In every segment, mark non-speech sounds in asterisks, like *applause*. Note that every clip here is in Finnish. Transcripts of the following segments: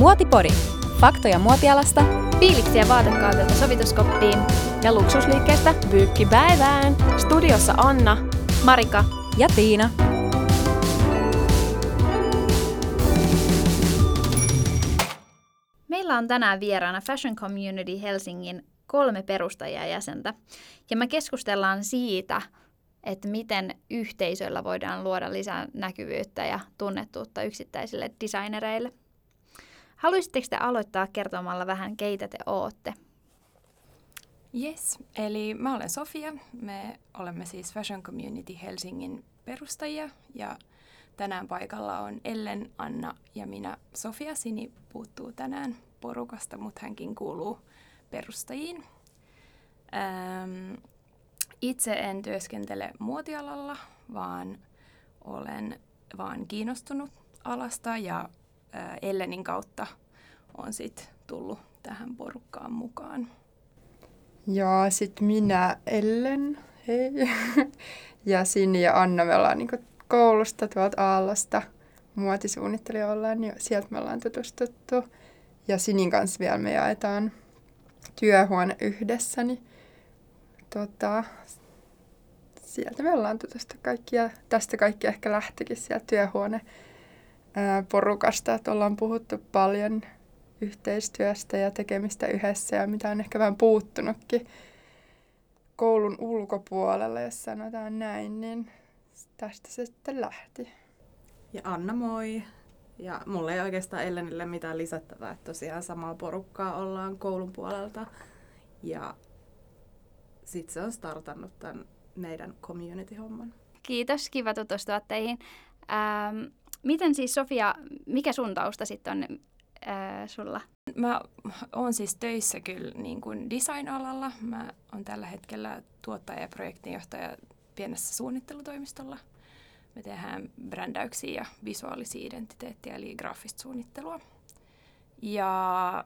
Muotipori. Faktoja muotialasta, Fiiliksiä vaatekaudelta sovituskoppiin ja luksusliikkeestä pyykkipäivään. Studiossa Anna, Marika ja Tiina. Meillä on tänään vieraana Fashion Community Helsingin kolme perustajajäsentä. Ja me keskustellaan siitä, että miten yhteisöllä voidaan luoda lisää näkyvyyttä ja tunnettuutta yksittäisille designereille. Haluaisitteko te aloittaa kertomalla vähän, keitä te ootte? Yes, eli mä olen Sofia. Me olemme siis Fashion Community Helsingin perustajia ja tänään paikalla on Ellen, Anna ja minä. Sofia Sini puuttuu tänään porukasta, mutta hänkin kuuluu perustajiin. Ähm, itse en työskentele muotialalla, vaan olen vaan kiinnostunut alasta ja Ellenin kautta on sitten tullut tähän porukkaan mukaan. Ja sitten minä, Ellen, hei. *laughs* ja Sini ja Anna, me ollaan niinku koulusta tuolta Aallosta. Muotisuunnittelija ollaan, niin sieltä me ollaan tutustuttu. Ja Sinin kanssa vielä me jaetaan työhuone yhdessä, niin tota, sieltä me ollaan tutustu kaikki ja tästä kaikki ehkä lähtikin sieltä työhuone porukasta, että ollaan puhuttu paljon yhteistyöstä ja tekemistä yhdessä ja mitä on ehkä vähän puuttunutkin koulun ulkopuolella, jos sanotaan näin, niin tästä se sitten lähti. Ja Anna moi. Ja mulla ei oikeastaan Ellenille mitään lisättävää, että tosiaan samaa porukkaa ollaan koulun puolelta. Ja sitten se on startannut tämän meidän community-homman. Kiitos, kiva tutustua teihin. Ähm, miten siis Sofia, mikä sun tausta sitten on äh, sulla? Mä oon siis töissä kyllä niin kuin design-alalla. Mä oon tällä hetkellä tuottaja ja projektinjohtaja pienessä suunnittelutoimistolla. Me tehdään brändäyksiä ja visuaalisia identiteettiä, eli graafista suunnittelua. Ja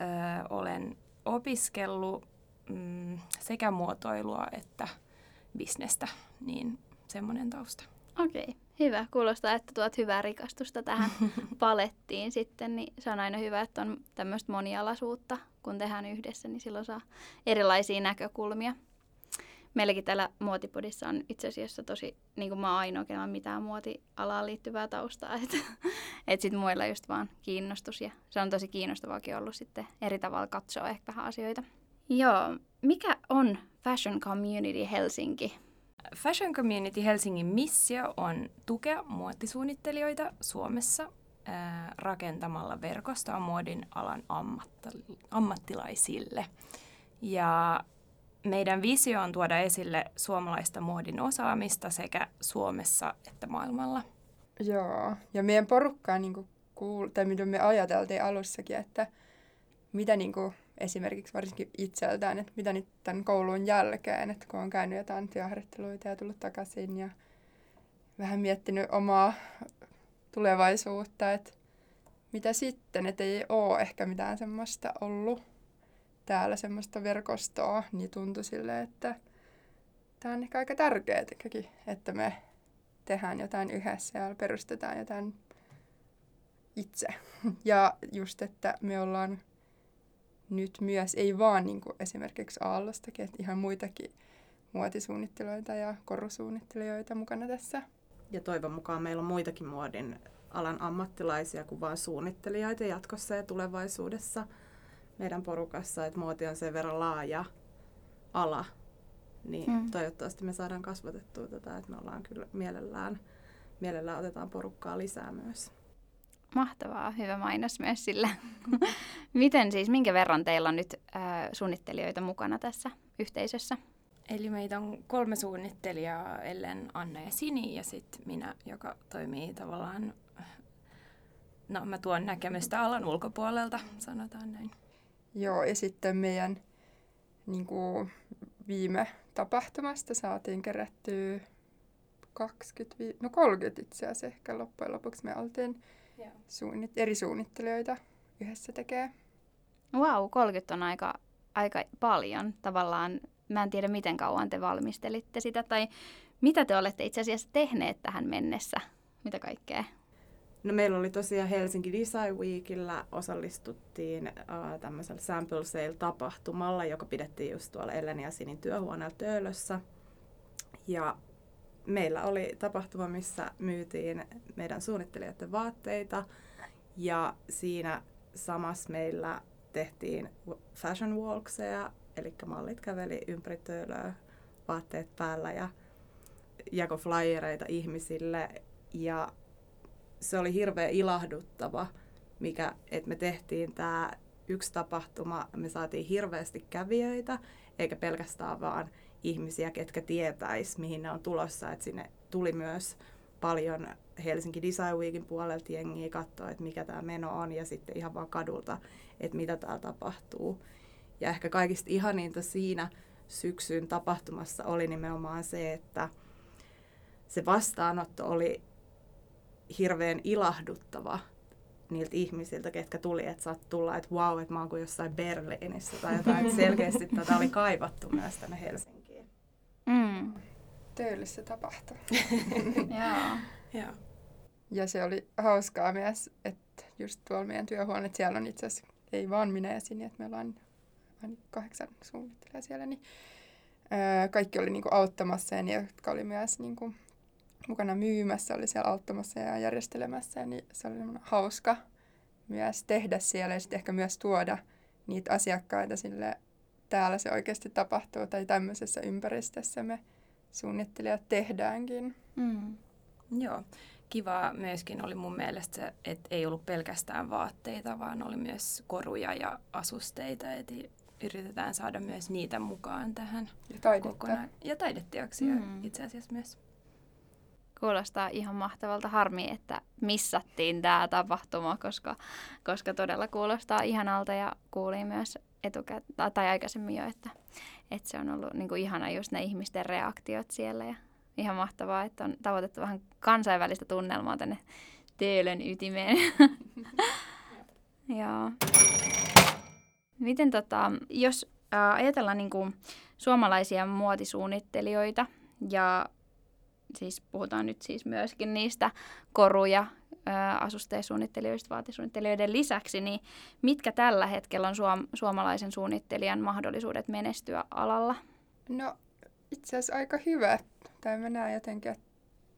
ö, olen opiskellut mm, sekä muotoilua että bisnestä, niin semmoinen tausta. Okei, okay, hyvä. Kuulostaa, että tuot hyvää rikastusta tähän *laughs* palettiin sitten, niin se on aina hyvä, että on tämmöistä monialaisuutta, kun tehdään yhdessä, niin silloin saa erilaisia näkökulmia. Meilläkin täällä muotipodissa on itse asiassa tosi, niin kuin mä oon ainoa, kenellä on mitään muotialaan liittyvää taustaa, *laughs* että et sitten muilla just vaan kiinnostus ja se on tosi kiinnostavaakin ollut sitten eri tavalla katsoa ehkä vähän asioita. Joo, mikä on Fashion Community Helsinki? Fashion Community Helsingin missio on tukea muotisuunnittelijoita Suomessa ää, rakentamalla verkostoa muodin alan ammattilaisille. Ja meidän visio on tuoda esille suomalaista muodin osaamista sekä Suomessa että maailmalla. Joo, ja meidän porukkaa niin kuul- tai mitä me ajateltiin alussakin, että mitä niin kuin esimerkiksi varsinkin itseltään, että mitä nyt tämän koulun jälkeen, että kun on käynyt jotain työharjoitteluita ja tullut takaisin ja vähän miettinyt omaa tulevaisuutta, että mitä sitten, että ei ole ehkä mitään semmoista ollut täällä semmoista verkostoa, niin tuntui sille, että tämä on ehkä aika tärkeää että me tehdään jotain yhdessä ja perustetaan jotain itse. *laughs* Ja just, että me ollaan nyt myös, ei vaan niin kuin esimerkiksi Aallostakin, että ihan muitakin muotisuunnittelijoita ja korusuunnittelijoita mukana tässä. Ja toivon mukaan meillä on muitakin muodin alan ammattilaisia kuin vain suunnittelijoita jatkossa ja tulevaisuudessa meidän porukassa, että muoti on sen verran laaja ala, niin mm. toivottavasti me saadaan kasvatettua tätä, että me ollaan kyllä mielellään, mielellään otetaan porukkaa lisää myös. Mahtavaa, hyvä mainos myös sillä. *laughs* Miten siis, minkä verran teillä on nyt äh, suunnittelijoita mukana tässä yhteisössä? Eli meitä on kolme suunnittelijaa, Ellen, Anna ja Sini ja sitten minä, joka toimii tavallaan, no mä tuon näkemystä alan ulkopuolelta, sanotaan näin. Joo, ja sitten meidän niin kuin viime tapahtumasta saatiin kerättyä 20, no 30 itse asiassa ehkä loppujen lopuksi me oltiin suunnit, eri suunnittelijoita yhdessä tekee. Wow, 30 on aika, aika paljon tavallaan. Mä en tiedä, miten kauan te valmistelitte sitä tai mitä te olette itse asiassa tehneet tähän mennessä? Mitä kaikkea? No meillä oli tosiaan Helsinki Design Weekillä osallistuttiin uh, tämmöisellä Sample Sale-tapahtumalla, joka pidettiin just tuolla Ellen ja Sinin työhuoneella Töölössä. Ja meillä oli tapahtuma, missä myytiin meidän suunnittelijoiden vaatteita. Ja siinä samassa meillä tehtiin fashion walkseja, eli mallit käveli ympäri töölöä vaatteet päällä ja jako flyereita ihmisille. Ja se oli hirveän ilahduttava, mikä, että me tehtiin tämä yksi tapahtuma, me saatiin hirveästi kävijöitä, eikä pelkästään vaan ihmisiä, ketkä tietäis, mihin ne on tulossa. Et sinne tuli myös paljon Helsinki Design Weekin puolelta jengiä katsoa, että mikä tämä meno on, ja sitten ihan vaan kadulta, että mitä täällä tapahtuu. Ja ehkä kaikista ihaninta siinä syksyn tapahtumassa oli nimenomaan se, että se vastaanotto oli hirveän ilahduttava niiltä ihmisiltä, ketkä tuli, että saat tulla, että wow, että mä oon kuin jossain Berliinissä tai jotain. Että selkeästi tätä oli kaivattu myös tänne Helsinkiin. Töölössä tapahtui. *laughs* Joo. Joo. Ja se oli hauskaa myös, että just tuolla meidän työhuoneet, siellä on itse asiassa, ei vaan minä ja Sini, että meillä on aina kahdeksan suunnittelijaa siellä, niin öö, kaikki oli niinku auttamassa ja ne, jotka oli myös niinku mukana myymässä, oli siellä auttamassa ja järjestelemässä, niin se oli hauska myös tehdä siellä ja sitten ehkä myös tuoda niitä asiakkaita sille täällä se oikeasti tapahtuu tai tämmöisessä ympäristössä me suunnittelijat tehdäänkin. Mm. Joo. Kiva myöskin oli mun mielestä se, että ei ollut pelkästään vaatteita, vaan oli myös koruja ja asusteita. Eli yritetään saada myös niitä mukaan tähän Ja taidetta. kokonaan. Ja taideteoksia Mm. itse asiassa myös. Kuulostaa ihan mahtavalta. Harmi, että missattiin tämä tapahtuma, koska, koska todella kuulostaa ihanalta ja kuulin myös etukäteen, tai aikaisemmin jo, että, että se on ollut niin kuin ihana just ne ihmisten reaktiot siellä ja ihan mahtavaa, että on tavoitettu vähän kansainvälistä tunnelmaa tänne Töölön ytimeen. *laughs* Joo. Miten tota, jos ajatellaan niin kuin suomalaisia muotisuunnittelijoita ja siis puhutaan nyt siis myöskin niistä koruja, asusteisuunnittelijoista, vaatisuunnittelijoiden lisäksi, niin mitkä tällä hetkellä on suom- suomalaisen suunnittelijan mahdollisuudet menestyä alalla? No itse asiassa aika hyvä. Tai mä näen jotenkin, että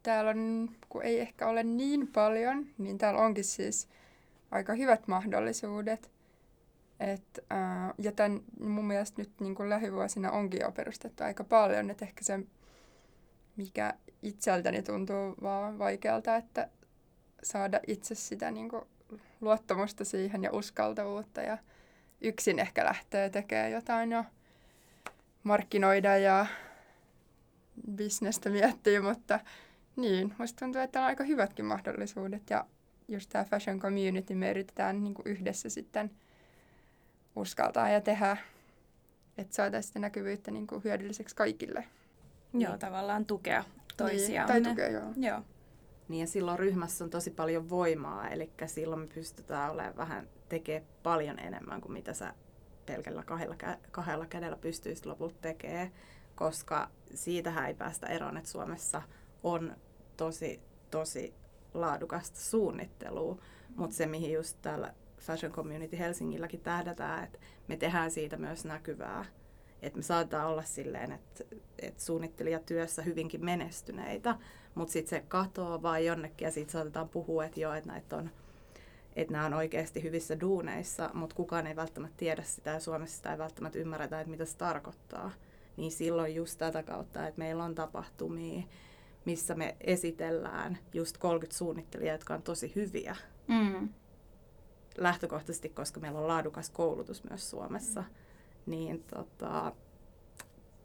täällä on, kun ei ehkä ole niin paljon, niin täällä onkin siis aika hyvät mahdollisuudet. Et, ää, ja tämän mun mielestä nyt niin kuin lähivuosina onkin jo perustettu aika paljon, että ehkä se, mikä itseltäni tuntuu vaan vaikealta, että saada itse sitä niin kuin luottamusta siihen ja uskaltavuutta ja yksin ehkä lähtee tekemään jotain jo markkinoida ja bisnestä miettiä, mutta niin, musta tuntuu, että on aika hyvätkin mahdollisuudet ja just tämä fashion community me yritetään niin kuin yhdessä sitten uskaltaa ja tehdä, että saataisiin sitä näkyvyyttä niin kuin hyödylliseksi kaikille. Joo, tavallaan tukea toisiaan. Niin, tai tukea, joo. Joo. Niin ja silloin ryhmässä on tosi paljon voimaa, eli silloin me pystytään olemaan vähän tekemään paljon enemmän kuin mitä sä pelkällä kahdella, kä- kahdella kädellä pystyisit lopulta tekemään, koska siitähän ei päästä eroon, että Suomessa on tosi, tosi laadukasta suunnittelua, mutta se mihin just täällä Fashion Community Helsingilläkin tähdätään, että me tehdään siitä myös näkyvää. Että me saatetaan olla silleen, että, että suunnittelijatyössä hyvinkin menestyneitä, mutta sitten se katoaa vaan jonnekin ja sitten saatetaan puhua, että joo, että näitä on että nämä on oikeasti hyvissä duuneissa, mutta kukaan ei välttämättä tiedä sitä ja Suomessa sitä ei välttämättä ymmärretä, että mitä se tarkoittaa. Niin silloin just tätä kautta, että meillä on tapahtumia, missä me esitellään just 30 suunnittelijaa, jotka on tosi hyviä Mm. lähtökohtaisesti, koska meillä on laadukas koulutus myös Suomessa, niin tota,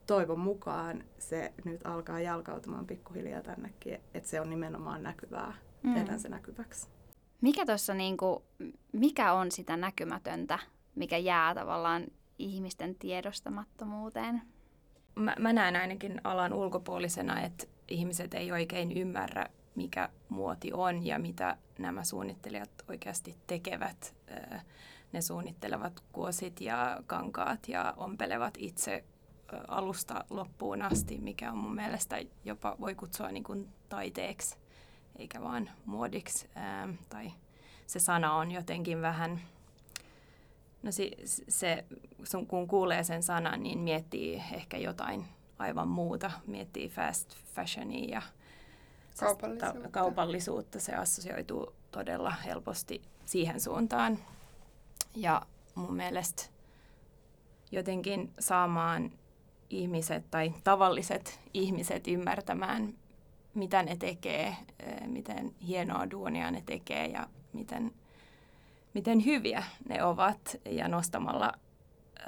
toivon mukaan se nyt alkaa jalkautumaan pikkuhiljaa tännekin, että se on nimenomaan näkyvää, Mm. tehdään se näkyväksi. Mikä tuossa niinku, mikä on sitä näkymätöntä, mikä jää tavallaan ihmisten tiedostamattomuuteen? Mä, mä näen ainakin alan ulkopuolisena, että ihmiset ei oikein ymmärrä, mikä muoti on ja mitä nämä suunnittelijat oikeasti tekevät. Ö, Ne suunnittelevat kuosit ja kankaat ja ompelevat itse alusta loppuun asti, mikä on mun mielestä jopa voi kutsua niin kuin taiteeksi. eikä vaan muodiksi. Ähm, tai se sana on jotenkin vähän, no se, se, kun kuulee sen sanan, niin miettii ehkä jotain aivan muuta, miettii fast fashionia ja kaupallisuutta. kaupallisuutta. Se assosioituu todella helposti siihen suuntaan. Ja mun mielestä jotenkin saamaan ihmiset tai tavalliset ihmiset ymmärtämään, mitä ne tekee, eh, miten hienoa duunia ne tekee ja miten, miten hyviä ne ovat. Ja nostamalla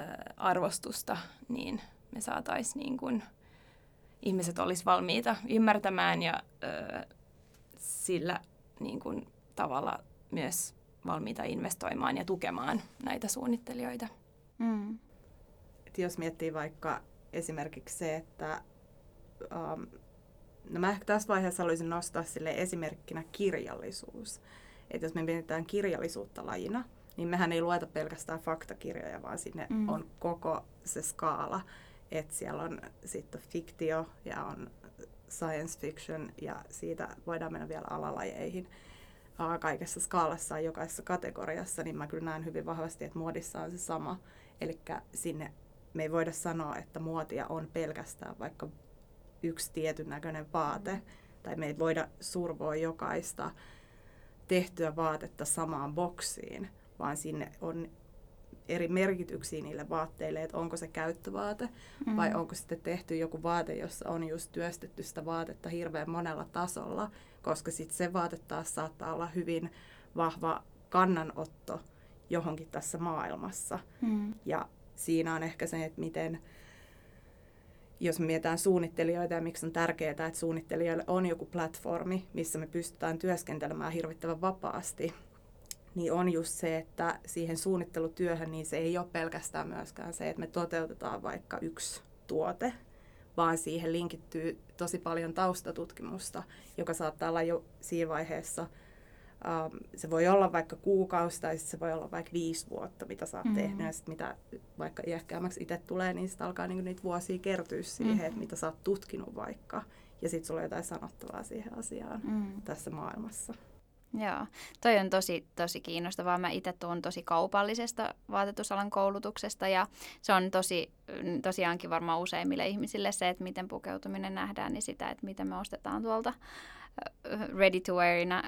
eh, arvostusta, niin me saataisiin niin kuin, ihmiset olisi valmiita ymmärtämään ja ö, sillä niin kuin, tavalla myös valmiita investoimaan ja tukemaan näitä suunnittelijoita. Mm. Et jos miettii vaikka esimerkiksi se, että um, no mä ehkä tässä vaiheessa haluaisin nostaa sille esimerkkinä kirjallisuus. Että jos me mietitään kirjallisuutta lajina, niin mehän ei lueta pelkästään faktakirjoja, vaan sinne mm. on koko se skaala. Että siellä on sitten fiktio ja on science fiction ja siitä voidaan mennä vielä alalajeihin kaikessa skaalassa jokaisessa kategoriassa, niin mä kyllä näen hyvin vahvasti, että muodissa on se sama. Eli sinne me ei voida sanoa, että muotia on pelkästään vaikka yksi tietyn näköinen vaate, mm. tai me ei voida survoa jokaista tehtyä vaatetta samaan boksiin, vaan sinne on eri merkityksiä niille vaatteille, että onko se käyttövaate mm. vai onko sitten tehty joku vaate, jossa on just työstetty sitä vaatetta hirveän monella tasolla, koska sitten se vaate taas saattaa olla hyvin vahva kannanotto johonkin tässä maailmassa. Mm. Ja siinä on ehkä se, että miten, jos me mietitään suunnittelijoita ja miksi on tärkeää, että suunnittelijoille on joku platformi, missä me pystytään työskentelemään hirvittävän vapaasti, niin on just se, että siihen suunnittelutyöhön niin se ei ole pelkästään myöskään se, että me toteutetaan vaikka yksi tuote, vaan siihen linkittyy tosi paljon taustatutkimusta, joka saattaa olla jo siinä vaiheessa – Um, se voi olla vaikka kuukausi tai se voi olla vaikka viisi vuotta, mitä sä oot mm-hmm. tehnyt. Ja sit mitä vaikka iäkkäämmäksi itse tulee, niin sitten alkaa niinku niitä vuosia kertyä siihen, mm-hmm. että mitä sä oot tutkinut vaikka. Ja sitten sulla on jotain sanottavaa siihen asiaan mm-hmm. tässä maailmassa. Joo, toi on tosi, tosi kiinnostavaa. Mä itse tuun tosi kaupallisesta vaatetusalan koulutuksesta ja se on tosi, tosiaankin varmaan useimmille ihmisille se, että miten pukeutuminen nähdään, niin sitä, että miten me ostetaan tuolta ready to wearina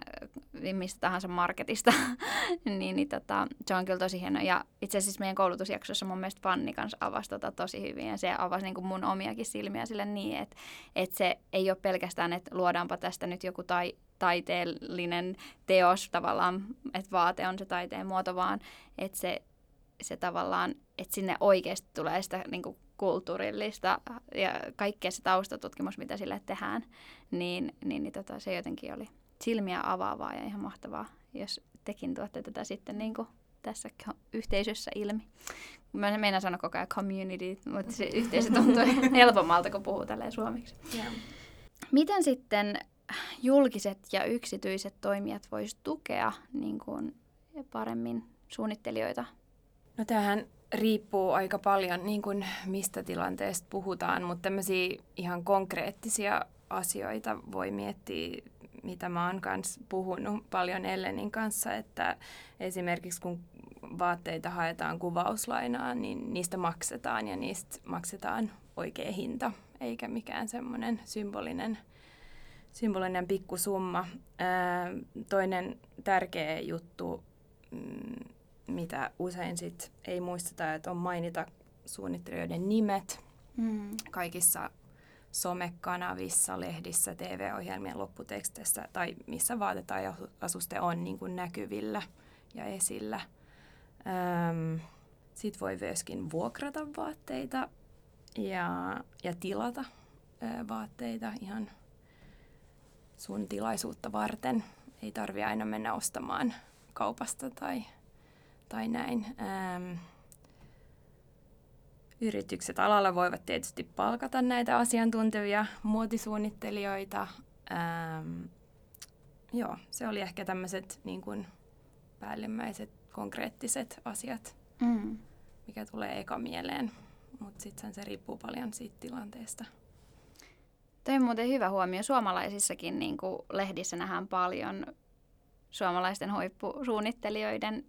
mistä tahansa marketista, *laughs* niin, niin tota, se on kyllä tosi hieno. Ja itse asiassa meidän koulutusjaksossa mun mielestä Fanni kanssa avasi tota tosi hyvin ja se avasi niin kuin mun omiakin silmiä sille niin, että, että se ei ole pelkästään, että luodaanpa tästä nyt joku tai, taiteellinen teos tavallaan, että vaate on se taiteen muoto, vaan että se, se tavallaan, että sinne oikeasti tulee sitä niin kuin kulttuurillista ja kaikkea se taustatutkimus, mitä sille tehdään, niin, niin, niin tota, se jotenkin oli silmiä avaavaa ja ihan mahtavaa, jos tekin tuotte tätä sitten niin kuin tässä yhteisössä ilmi. Mä meinaan sanoa koko ajan community, mutta se yhteisö tuntuu *laughs* helpommalta, kun puhuu tälleen suomeksi. Yeah. Miten sitten julkiset ja yksityiset toimijat voisivat tukea niin kuin paremmin suunnittelijoita? No tämähän riippuu aika paljon niin kuin mistä tilanteesta puhutaan, mutta tämmöisiä ihan konkreettisia asioita voi miettiä, mitä mä oon kanssa puhunut paljon Ellenin kanssa, että esimerkiksi kun vaatteita haetaan kuvauslainaan, niin niistä maksetaan ja niistä maksetaan oikea hinta, eikä mikään semmoinen symbolinen, symbolinen pikkusumma. Toinen tärkeä juttu, mm, mitä usein sit ei muisteta, että on mainita suunnittelijoiden nimet mm. kaikissa somekanavissa, lehdissä, TV-ohjelmien lopputeksteissä tai missä vaate tai asuste on niin kuin näkyvillä ja esillä. Sitten voi myöskin vuokrata vaatteita ja, ja tilata vaatteita ihan sun tilaisuutta varten. Ei tarvi aina mennä ostamaan kaupasta tai tai näin. Ähm, yritykset alalla voivat tietysti palkata näitä asiantuntevia muotisuunnittelijoita. Ähm, joo, se oli ehkä tämmöiset niin kuin päällimmäiset konkreettiset asiat, mm. mikä tulee eka mieleen. Mutta sitten se riippuu paljon siitä tilanteesta. Toi on muuten hyvä huomio. Suomalaisissakin niin kuin lehdissä nähdään paljon suomalaisten hoippusuunnittelijoiden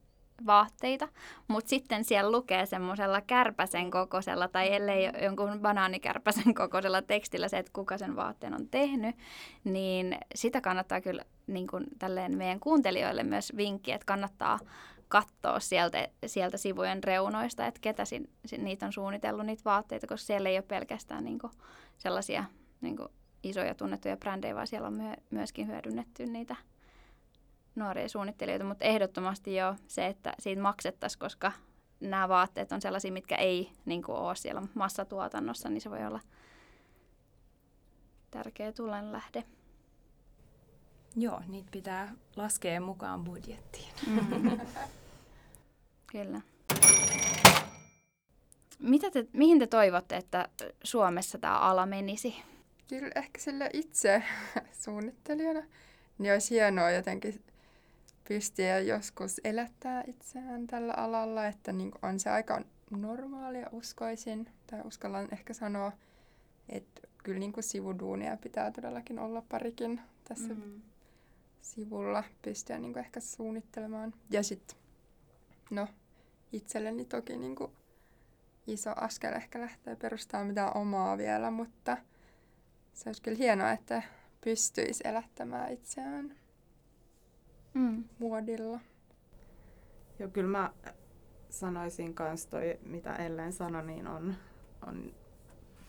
vaatteita, mutta sitten siellä lukee semmoisella kärpäsen kokoisella tai ellei jonkun banaanikärpäsen kokoisella tekstillä se, että kuka sen vaatteen on tehnyt, niin sitä kannattaa kyllä niin kuin tälleen meidän kuuntelijoille myös vinkki, että kannattaa katsoa sieltä, sieltä sivujen reunoista, että ketä sin, sin, niitä on suunnitellut niitä vaatteita, koska siellä ei ole pelkästään niin kuin sellaisia niin kuin isoja tunnettuja brändejä, vaan siellä on myö, myöskin hyödynnetty niitä nuoria suunnittelijoita, mutta ehdottomasti jo se, että siitä maksettaisiin, koska nämä vaatteet on sellaisia, mitkä ei niin kuin ole siellä massatuotannossa, niin se voi olla tärkeä tulenlähde. Joo, niitä pitää laskea mukaan budjettiin. Mm. *laughs* Kyllä. Mitä te, mihin te toivotte, että Suomessa tämä ala menisi? Kyllä ehkä sille itse *laughs* suunnittelijana, niin olisi hienoa jotenkin pystyä joskus elättää itseään tällä alalla, että niin on se aika normaalia uskoisin, tai uskallan ehkä sanoa, että kyllä niin sivuduunia pitää todellakin olla parikin tässä mm. sivulla pystyä niin ehkä suunnittelemaan. Ja sitten, no itselleni toki niin iso askel ehkä lähteä perustamaan mitään omaa vielä, mutta se olisi kyllä hienoa, että pystyisi elättämään itseään mm. muodilla. Joo, kyllä mä sanoisin kanssa toi, mitä Ellen sanoi, niin on, on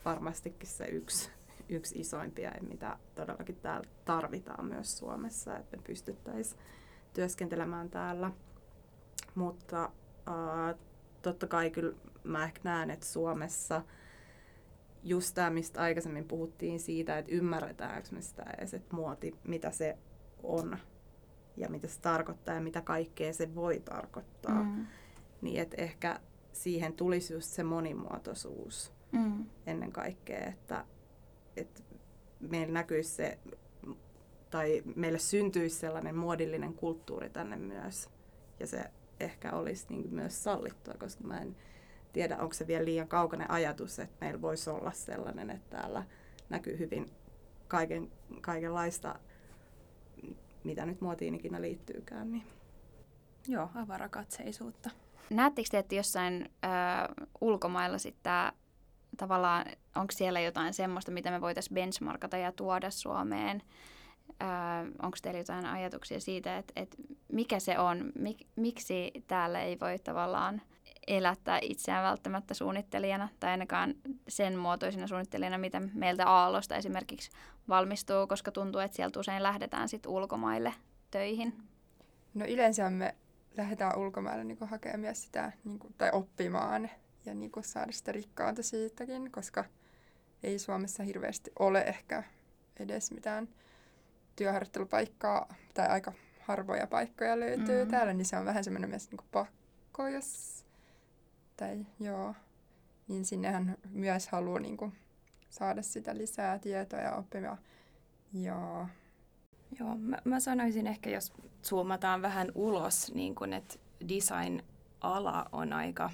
varmastikin se yksi, yksi isoimpia, mitä todellakin täällä tarvitaan myös Suomessa, että me pystyttäisiin työskentelemään täällä. Mutta äh, totta kai kyllä mä ehkä näen, että Suomessa just tämä, mistä aikaisemmin puhuttiin siitä, että ymmärretäänkö me sitä edes, että muoti, mitä se on ja mitä se tarkoittaa ja mitä kaikkea se voi tarkoittaa. Mm. Niin että ehkä siihen tulisi just se monimuotoisuus mm. ennen kaikkea, että, että meillä näkyisi se, tai meille syntyisi sellainen muodillinen kulttuuri tänne myös. Ja se ehkä olisi niin myös sallittua, koska mä en tiedä, onko se vielä liian kaukainen ajatus, että meillä voisi olla sellainen, että täällä näkyy hyvin kaiken, kaikenlaista mitä nyt muotiin ikinä liittyykään. Niin. Joo, avarakatseisuutta. Näettekö te, että jossain ö, ulkomailla sitten tavallaan, onko siellä jotain semmoista, mitä me voitaisiin benchmarkata ja tuoda Suomeen? onko teillä jotain ajatuksia siitä, että, että mikä se on, mik, miksi täällä ei voi tavallaan elättää itseään välttämättä suunnittelijana tai ainakaan sen muotoisena suunnittelijana, mitä meiltä Aallosta esimerkiksi valmistuu, koska tuntuu, että sieltä usein lähdetään sitten ulkomaille töihin. No yleensä me lähdetään ulkomaille niin hakemaan sitä niin kuin, tai oppimaan ja niin kuin, saada sitä rikkaanta siitäkin, koska ei Suomessa hirveästi ole ehkä edes mitään työharjoittelupaikkaa tai aika harvoja paikkoja löytyy mm. täällä, niin se on vähän semmoinen myös niin kuin pakko, jos tai joo, niin sinnehän myös haluaa niin kuin, saada sitä lisää tietoa ja oppia. Ja... Joo, mä, mä sanoisin ehkä, jos zoomataan vähän ulos, niin kun, että design-ala on aika,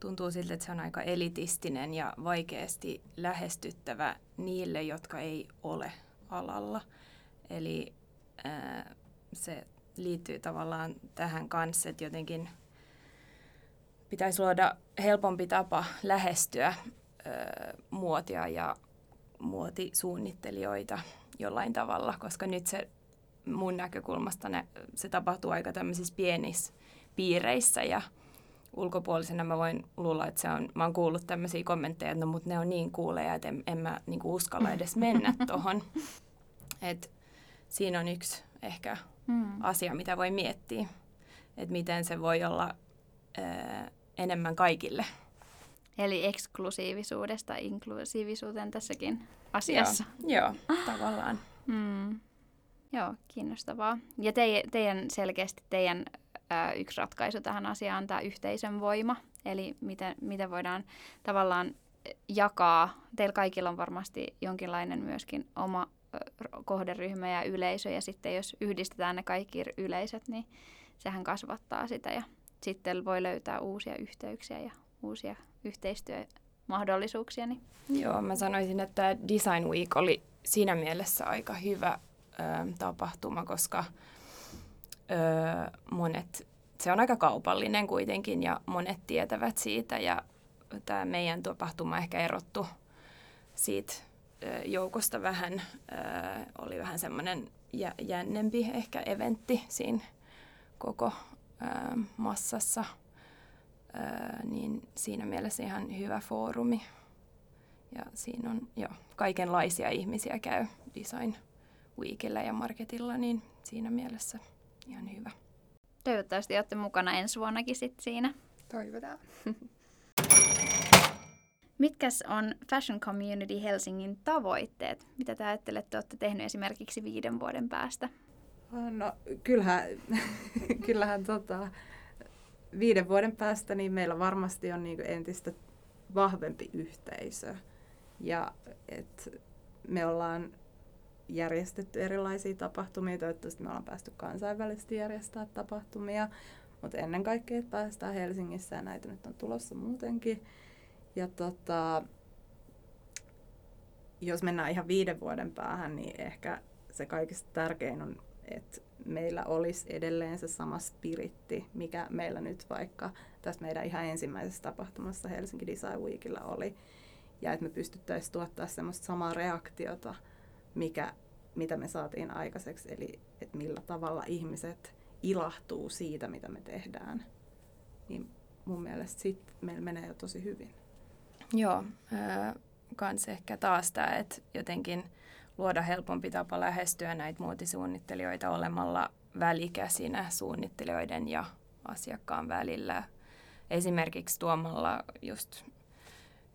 tuntuu siltä, että se on aika elitistinen ja vaikeasti lähestyttävä niille, jotka ei ole alalla. Eli ää, se liittyy tavallaan tähän kanssa, että jotenkin – pitäisi luoda helpompi tapa lähestyä ö, muotia ja muotisuunnittelijoita jollain tavalla, koska nyt se mun näkökulmasta ne, se tapahtuu aika tämmöisissä pienissä piireissä ja ulkopuolisena mä voin luulla, että se on, mä oon kuullut tämmöisiä kommentteja, että no mut ne on niin kuuleja, että en, en mä niinku uskalla edes mennä *laughs* tohon. Et siinä on yksi ehkä hmm. asia, mitä voi miettiä, että miten se voi olla ää, enemmän kaikille. Eli eksklusiivisuudesta inklusiivisuuteen tässäkin asiassa. Joo, joo tavallaan. Mm. Joo, kiinnostavaa. Ja te, teidän selkeästi teidän ö, yksi ratkaisu tähän asiaan on tämä yhteisön voima. Eli miten, miten voidaan tavallaan jakaa. Teillä kaikilla on varmasti jonkinlainen myöskin oma kohderyhmä ja yleisö. Ja sitten jos yhdistetään ne kaikki yleisöt, niin sehän kasvattaa sitä ja sitten voi löytää uusia yhteyksiä ja uusia yhteistyömahdollisuuksia. Niin. Joo, mä sanoisin, että Design Week oli siinä mielessä aika hyvä ö, tapahtuma, koska ö, monet, se on aika kaupallinen kuitenkin ja monet tietävät siitä ja tämä meidän tapahtuma ehkä erottu siitä joukosta vähän, ö, oli vähän semmoinen jännempi ehkä eventti siinä koko massassa, niin siinä mielessä ihan hyvä foorumi. Ja siinä on jo kaikenlaisia ihmisiä käy Design Weekillä ja Marketilla, niin siinä mielessä ihan hyvä. Toivottavasti olette mukana ensi vuonnakin sit siinä. Toivotaan. Mitkäs on Fashion Community Helsingin tavoitteet? Mitä te ajattelette, olette tehnyt esimerkiksi viiden vuoden päästä? No kyllähän, *laughs* kyllähän tota, viiden vuoden päästä niin meillä varmasti on niin entistä vahvempi yhteisö. Ja et me ollaan järjestetty erilaisia tapahtumia, toivottavasti me ollaan päästy kansainvälisesti järjestää tapahtumia, mutta ennen kaikkea, että päästään Helsingissä ja näitä nyt on tulossa muutenkin. Ja tota, jos mennään ihan viiden vuoden päähän, niin ehkä se kaikista tärkein on, että meillä olisi edelleen se sama spiritti, mikä meillä nyt vaikka tässä meidän ihan ensimmäisessä tapahtumassa Helsinki Design Weekillä oli ja että me pystyttäisiin tuottaa semmoista samaa reaktiota, mikä, mitä me saatiin aikaiseksi, eli että millä tavalla ihmiset ilahtuu siitä, mitä me tehdään. Niin mun mielestä sit meillä menee jo tosi hyvin. Joo, äh, kans ehkä taas tämä, että jotenkin luoda helpompi tapa lähestyä näitä muotisuunnittelijoita olemalla välikäsinä suunnittelijoiden ja asiakkaan välillä. Esimerkiksi tuomalla just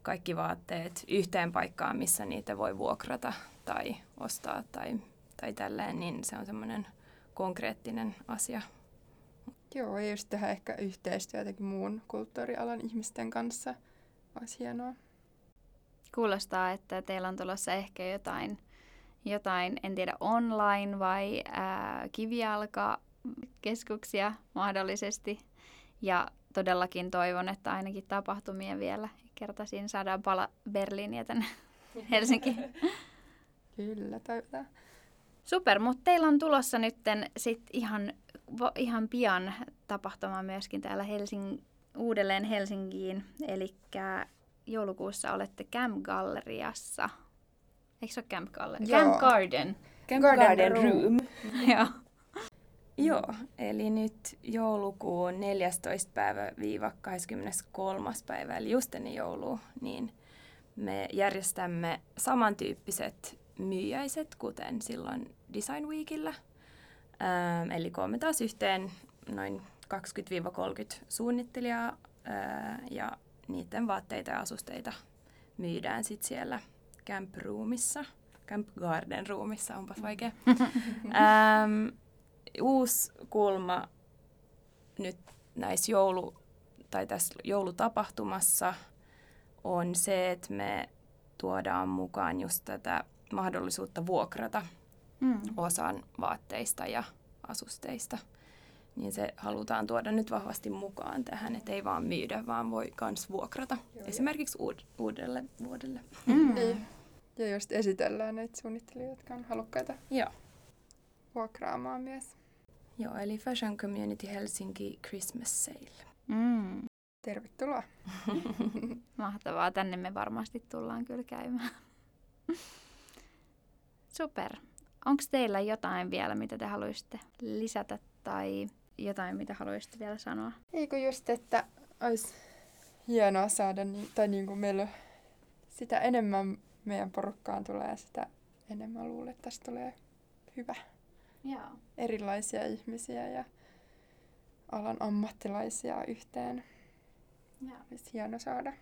kaikki vaatteet yhteen paikkaan, missä niitä voi vuokrata tai ostaa tai, tai tälleen, niin se on semmoinen konkreettinen asia. Joo, ja just tehdä ehkä yhteistyötäkin muun kulttuurialan ihmisten kanssa olisi hienoa. Kuulostaa, että teillä on tulossa ehkä jotain, jotain en tiedä, online vai ää, kivijalkakeskuksia mahdollisesti. Ja todellakin toivon, että ainakin tapahtumia vielä kertaisin saadaan pala Berliiniä tänne *laughs* Helsinkiin. Kyllä, toivotaan. Super, mutta teillä on tulossa nyt sit ihan, ihan pian tapahtuma myöskin täällä Helsing, uudelleen Helsinkiin. Eli joulukuussa olette Camp Galleriassa. Eikö se ole Camp Gallery? Joo. Camp Garden. Camp Garden, Garden Room. room. *laughs* Joo. *laughs* Joo, eli nyt joulukuun 14. päivä viiva 23. päivä, eli just ennen joulua, niin me järjestämme samantyyppiset myyjäiset, kuten silloin Design Weekillä. Ähm, eli koomme taas yhteen noin 20-30 suunnittelijaa ää, ja niiden vaatteita ja asusteita myydään sitten siellä Camp Roomissa. Camp Garden Roomissa, onpas vaikea. *laughs* ähm, uusi kulma nyt näissä joulu, tai tässä joulutapahtumassa on se, että me tuodaan mukaan just tätä mahdollisuutta vuokrata mm. osan vaatteista ja asusteista. Niin se halutaan tuoda nyt vahvasti mukaan tähän, että ei vaan myydä, vaan voi myös vuokrata. Joo, Esimerkiksi uud- uudelle vuodelle. Mm. Niin. Ja just esitellään näitä suunnittelijoita, jotka on halukkaita Joo. vuokraamaan myös. Joo, eli Fashion Community Helsinki Christmas Sale. Mm. Tervetuloa. *laughs* Mahtavaa, tänne me varmasti tullaan kyllä käymään. Super. Onko teillä jotain vielä, mitä te haluaisitte lisätä tai jotain, mitä haluaisitte vielä sanoa? Eikö just, että olisi hienoa saada, niin, tai niin kuin meillä sitä enemmän meidän porukkaan tulee, sitä enemmän luulen, että tästä tulee hyvä. Joo. erilaisia ihmisiä ja alan ammattilaisia yhteen. Joo. Olisi hieno saada.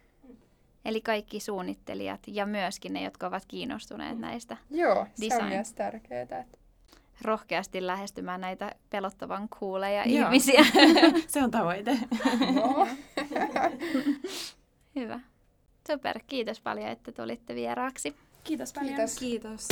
Eli kaikki suunnittelijat ja myöskin ne, jotka ovat kiinnostuneet näistä Joo, design. se on myös tärkeää. Että... Rohkeasti lähestymään näitä pelottavan kuuleja ihmisiä. *laughs* se on tavoite. Joo. *laughs* Hyvä. Super, kiitos paljon, että tulitte vieraaksi. Kiitos paljon. Kiitos. Kiitos.